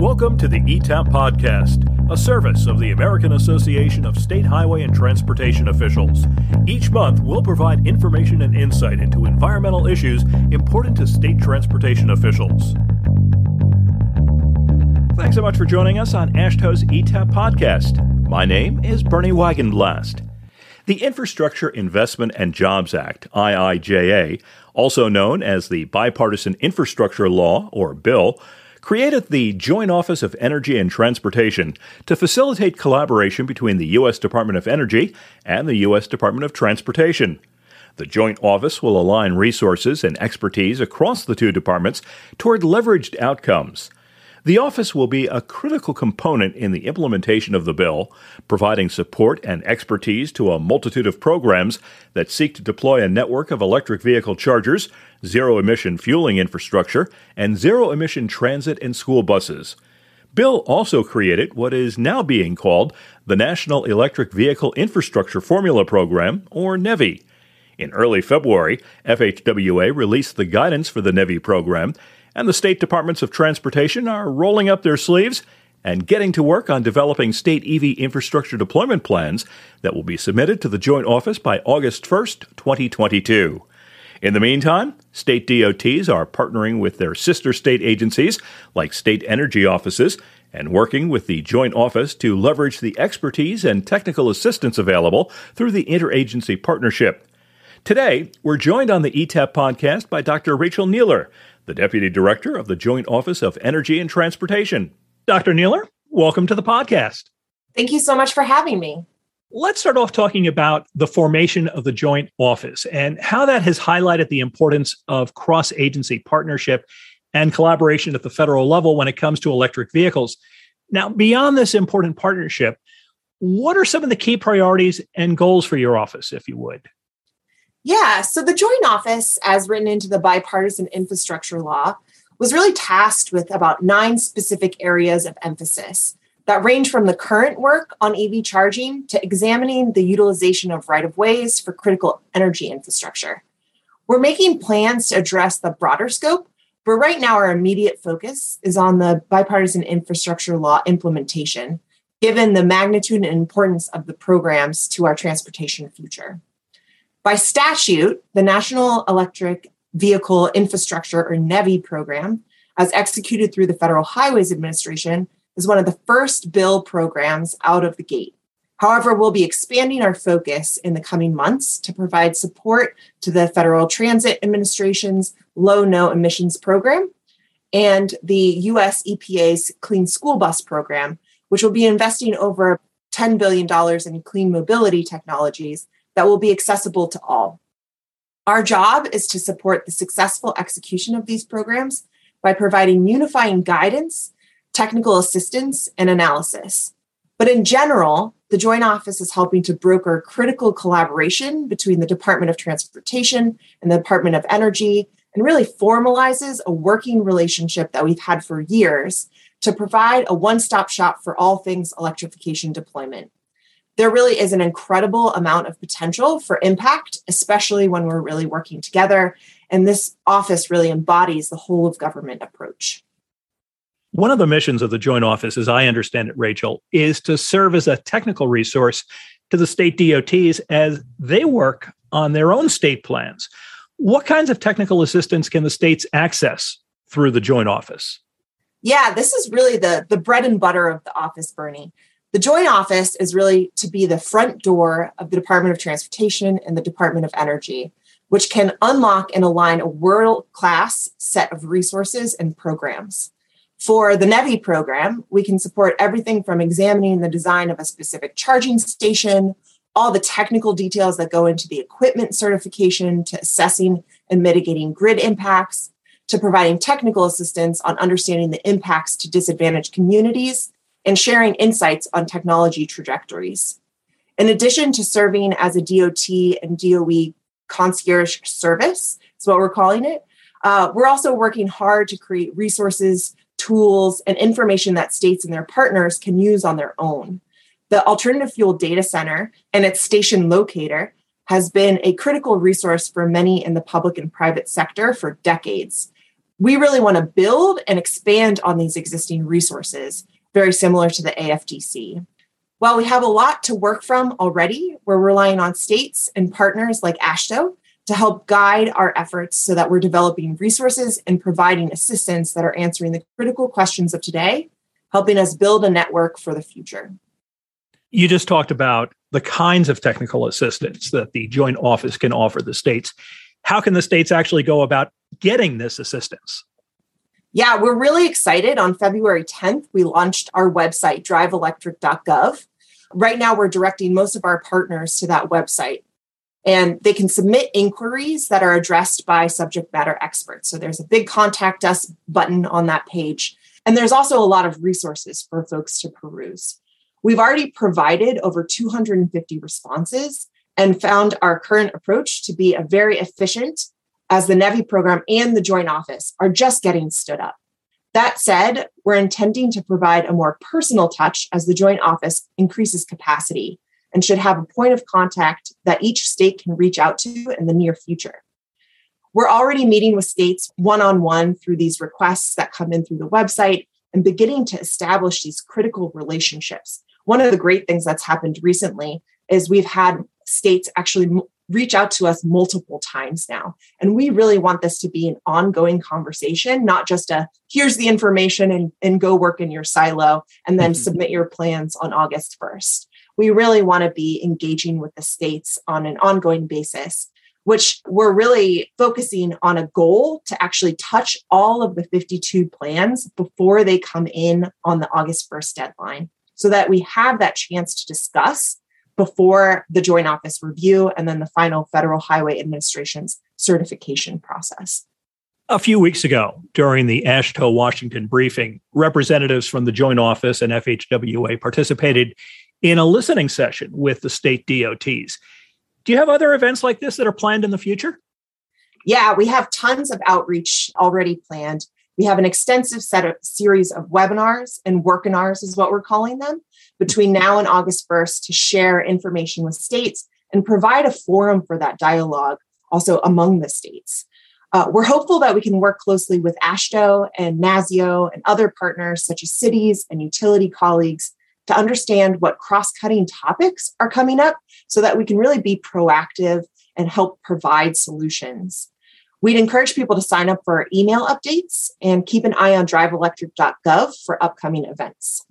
Welcome to the ETAP Podcast, a service of the American Association of State Highway and Transportation Officials. Each month, we'll provide information and insight into environmental issues important to state transportation officials. Thanks so much for joining us on AASHTO's ETAP Podcast. My name is Bernie Wagenblast. The Infrastructure Investment and Jobs Act, IIJA, also known as the Bipartisan Infrastructure Law, or Bill, created the Joint Office of Energy and Transportation to facilitate collaboration between the U.S. Department of Energy and the U.S. Department of Transportation. The Joint Office will align resources and expertise across the two departments toward leveraged outcomes. The office will be a critical component in the implementation of the bill, providing support and expertise to a multitude of programs that seek to deploy a network of electric vehicle chargers, zero emission fueling infrastructure, and zero emission transit and school buses. Bill also created what is now being called the National Electric Vehicle Infrastructure Formula Program, or NEVI. In early February, FHWA released the guidance for the NEVI program and the state departments of transportation are rolling up their sleeves and getting to work on developing state EV infrastructure deployment plans that will be submitted to the Joint Office by August 1st, 2022. In the meantime, state DOTs are partnering with their sister state agencies, like state energy offices, and working with the Joint Office to leverage the expertise and technical assistance available through the interagency partnership. Today, we're joined on the ETAP podcast by Dr. Rachel Nealer, the Deputy Director of the Joint Office of Energy and Transportation. Dr. Nealer, welcome to the podcast. Thank you so much for having me. Let's start off talking about the formation of the Joint Office and how that has highlighted the importance of cross agency partnership and collaboration at the federal level when it comes to electric vehicles. Now, beyond this important partnership, what are some of the key priorities and goals for your office, if you would? Yeah, so the Joint Office, as written into the bipartisan infrastructure law, was really tasked with about nine specific areas of emphasis that range from the current work on EV charging to examining the utilization of right of ways for critical energy infrastructure. We're making plans to address the broader scope, but right now our immediate focus is on the bipartisan infrastructure law implementation, given the magnitude and importance of the programs to our transportation future. By statute, the National Electric Vehicle Infrastructure or NEVI program, as executed through the Federal Highways Administration, is one of the first bill programs out of the gate. However, we'll be expanding our focus in the coming months to provide support to the Federal Transit Administration's Low No Emissions Program and the US EPA's Clean School Bus Program, which will be investing over $10 billion in clean mobility technologies that will be accessible to all. Our job is to support the successful execution of these programs by providing unifying guidance, technical assistance, and analysis. But in general, the Joint Office is helping to broker critical collaboration between the Department of Transportation and the Department of Energy and really formalizes a working relationship that we've had for years to provide a one stop shop for all things electrification deployment there really is an incredible amount of potential for impact, especially when we're really working together. And this office really embodies the whole of government approach. One of the missions of the Joint Office, as I understand it, Rachel, is to serve as a technical resource to the state DOTs as they work on their own state plans. What kinds of technical assistance can the states access through the Joint Office? Yeah, this is really the, the bread and butter of the office, Bernie. The Joint Office is really to be the front door of the Department of Transportation and the Department of Energy, which can unlock and align a world class set of resources and programs. For the NEVI program, we can support everything from examining the design of a specific charging station, all the technical details that go into the equipment certification, to assessing and mitigating grid impacts, to providing technical assistance on understanding the impacts to disadvantaged communities and sharing insights on technology trajectories. In addition to serving as a DOT and DOE concierge service, is what we're calling it, uh, we're also working hard to create resources, tools, and information that states and their partners can use on their own. The Alternative Fuel Data Center and its station locator has been a critical resource for many in the public and private sector for decades. We really want to build and expand on these existing resources, very similar to the AFDC. While we have a lot to work from already, we're relying on states and partners like AASHTO to help guide our efforts so that we're developing resources and providing assistance that are answering the critical questions of today, helping us build a network for the future. You just talked about the kinds of technical assistance that the Joint Office can offer the states. How can the states actually go about getting this assistance? Yeah, we're really excited. On February 10th, we launched our website, driveelectric.gov. Right now, we're directing most of our partners to that website, and they can submit inquiries that are addressed by subject matter experts. So there's a big contact us button on that page. And there's also a lot of resources for folks to peruse. We've already provided over 250 responses and found our current approach to be a very efficient as the NEVI program and the Joint Office are just getting stood up. That said, we're intending to provide a more personal touch as the Joint Office increases capacity and should have a point of contact that each state can reach out to in the near future. We're already meeting with states one on one through these requests that come in through the website and beginning to establish these critical relationships. One of the great things that's happened recently is we've had states actually reach out to us multiple times now. And we really want this to be an ongoing conversation, not just a here's the information and, and go work in your silo and then mm-hmm. submit your plans on August 1st. We really want to be engaging with the states on an ongoing basis, which we're really focusing on a goal to actually touch all of the 52 plans before they come in on the August 1st deadline so that we have that chance to discuss before the joint office review and then the final Federal Highway Administration's certification process. A few weeks ago, during the AASHTO Washington briefing, representatives from the Joint Office and FHWA participated in a listening session with the state DOTs. Do you have other events like this that are planned in the future? Yeah, we have tons of outreach already planned. We have an extensive set of series of webinars and workinars, is what we're calling them, between now and August 1st to share information with states and provide a forum for that dialogue also among the states. Uh, we're hopeful that we can work closely with AASHTO and NASEO and other partners such as cities and utility colleagues to understand what cross cutting topics are coming up so that we can really be proactive and help provide solutions. We'd encourage people to sign up for our email updates and keep an eye on driveelectric.gov for upcoming events.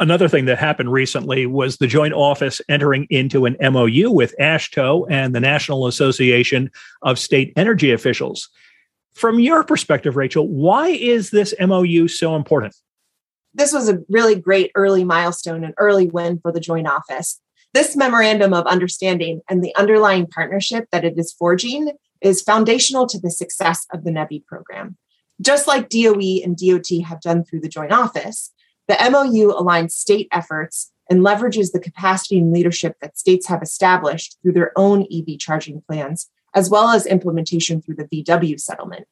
Another thing that happened recently was the joint office entering into an MOU with AASHTO and the National Association of State Energy Officials. From your perspective, Rachel, why is this MOU so important? This was a really great early milestone, an early win for the joint office. This memorandum of understanding and the underlying partnership that it is forging is foundational to the success of the NEVI program. Just like DOE and DOT have done through the joint office, the MOU aligns state efforts and leverages the capacity and leadership that states have established through their own EV charging plans, as well as implementation through the VW settlement.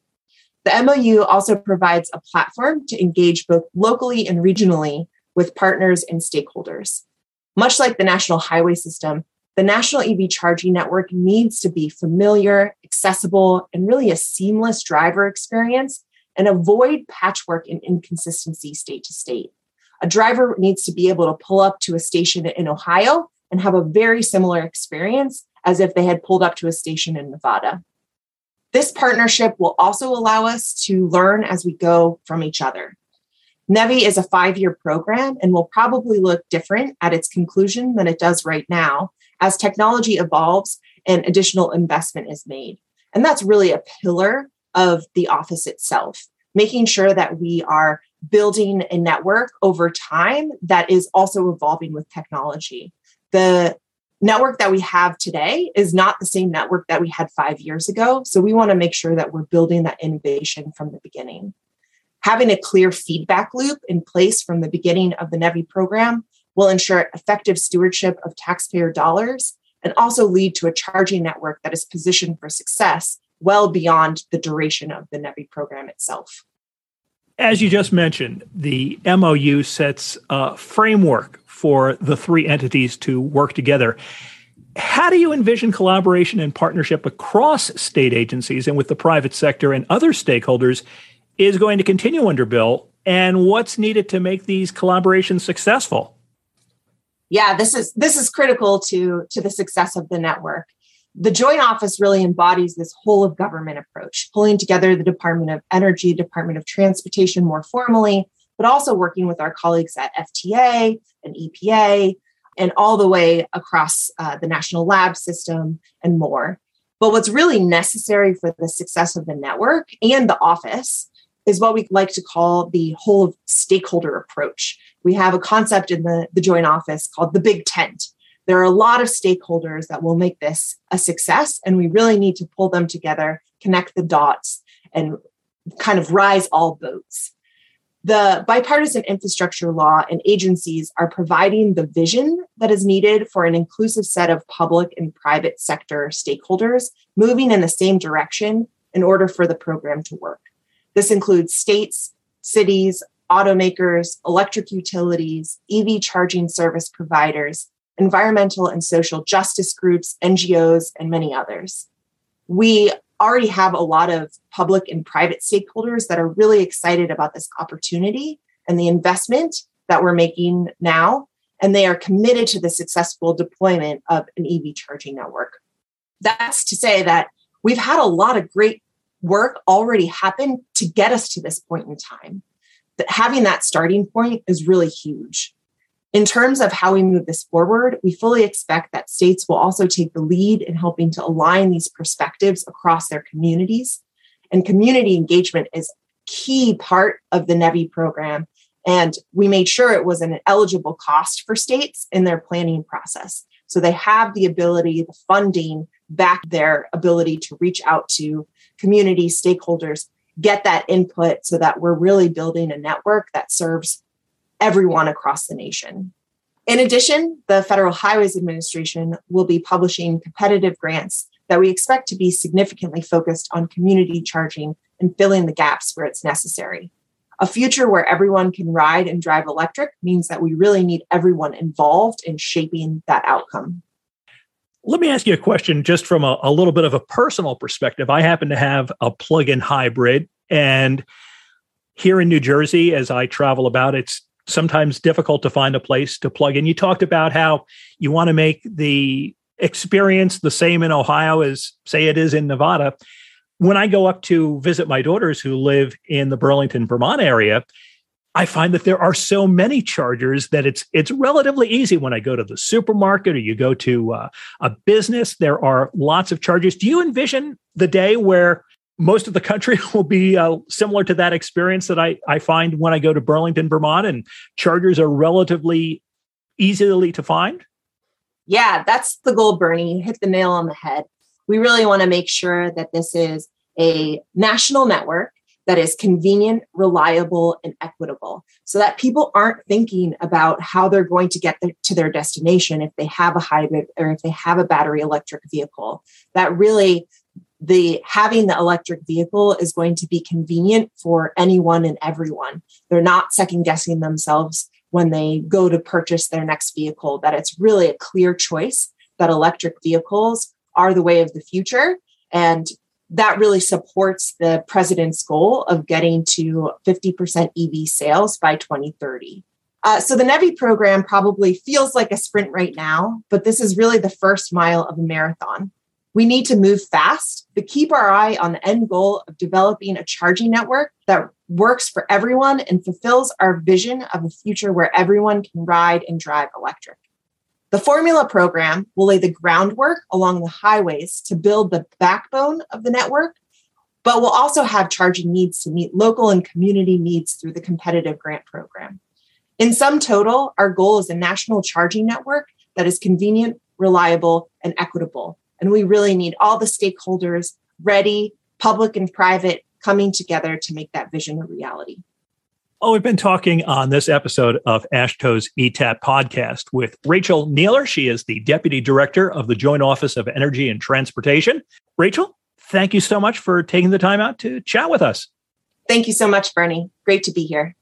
The MOU also provides a platform to engage both locally and regionally with partners and stakeholders. Much like the national highway system, the national EV charging network needs to be familiar, accessible, and really a seamless driver experience and avoid patchwork and inconsistency state to state. A driver needs to be able to pull up to a station in Ohio and have a very similar experience as if they had pulled up to a station in Nevada. This partnership will also allow us to learn as we go from each other. NEVI is a five year program and will probably look different at its conclusion than it does right now as technology evolves and additional investment is made. And that's really a pillar of the office itself, making sure that we are building a network over time that is also evolving with technology. The network that we have today is not the same network that we had five years ago. So we want to make sure that we're building that innovation from the beginning. Having a clear feedback loop in place from the beginning of the NEVI program will ensure effective stewardship of taxpayer dollars and also lead to a charging network that is positioned for success well beyond the duration of the NEVI program itself. As you just mentioned, the MOU sets a framework for the three entities to work together. How do you envision collaboration and partnership across state agencies and with the private sector and other stakeholders is going to continue under Bill and what's needed to make these collaborations successful? Yeah, this is this is critical to to the success of the network. The joint office really embodies this whole of government approach, pulling together the Department of Energy, Department of Transportation more formally, but also working with our colleagues at FTA and EPA and all the way across uh, the national lab system and more. But what's really necessary for the success of the network and the office is what we like to call the whole of stakeholder approach. We have a concept in the, the joint office called the big tent. There are a lot of stakeholders that will make this a success, and we really need to pull them together, connect the dots, and kind of rise all boats. The bipartisan infrastructure law and agencies are providing the vision that is needed for an inclusive set of public and private sector stakeholders moving in the same direction in order for the program to work. This includes states, cities, automakers, electric utilities, EV charging service providers, environmental and social justice groups, NGOs, and many others. We already have a lot of public and private stakeholders that are really excited about this opportunity and the investment that we're making now. And they are committed to the successful deployment of an EV charging network. That's to say that we've had a lot of great work already happen to get us to this point in time. That having that starting point is really huge. In terms of how we move this forward, we fully expect that states will also take the lead in helping to align these perspectives across their communities. And community engagement is key part of the NEVI program. And we made sure it was an eligible cost for states in their planning process. So they have the ability, the funding back their ability to reach out to community stakeholders, get that input so that we're really building a network that serves everyone across the nation. In addition, the Federal Highways Administration will be publishing competitive grants that we expect to be significantly focused on community charging and filling the gaps where it's necessary. A future where everyone can ride and drive electric means that we really need everyone involved in shaping that outcome. Let me ask you a question just from a, a little bit of a personal perspective. I happen to have a plug in hybrid, and here in New Jersey, as I travel about, it's sometimes difficult to find a place to plug in. You talked about how you want to make the experience the same in Ohio as, say, it is in Nevada. When I go up to visit my daughters who live in the Burlington, Vermont area, I find that there are so many chargers that it's it's relatively easy when I go to the supermarket or you go to uh, a business. There are lots of chargers. Do you envision the day where most of the country will be uh, similar to that experience that I, I find when I go to Burlington, Vermont, and chargers are relatively easily to find? Yeah, that's the goal, Bernie. You hit the nail on the head. We really want to make sure that this is a national network that is convenient, reliable, and equitable so that people aren't thinking about how they're going to get to their destination if they have a hybrid or if they have a battery electric vehicle. That really the having the electric vehicle is going to be convenient for anyone and everyone. They're not second guessing themselves when they go to purchase their next vehicle, that it's really a clear choice that electric vehicles are the way of the future. And that really supports the president's goal of getting to 50% EV sales by 2030. Uh, so the NEVI program probably feels like a sprint right now, but this is really the first mile of a marathon. We need to move fast, but keep our eye on the end goal of developing a charging network that works for everyone and fulfills our vision of a future where everyone can ride and drive electric. The Formula program will lay the groundwork along the highways to build the backbone of the network, but will also have charging needs to meet local and community needs through the competitive grant program. In sum total, our goal is a national charging network that is convenient, reliable, and equitable and we really need all the stakeholders ready, public and private, coming together to make that vision a reality. Oh, we've been talking on this episode of AASHTO's ETAP podcast with Rachel Nealer. She is the Deputy Director of the Joint Office of Energy and Transportation. Rachel, thank you so much for taking the time out to chat with us. Thank you so much, Bernie. Great to be here.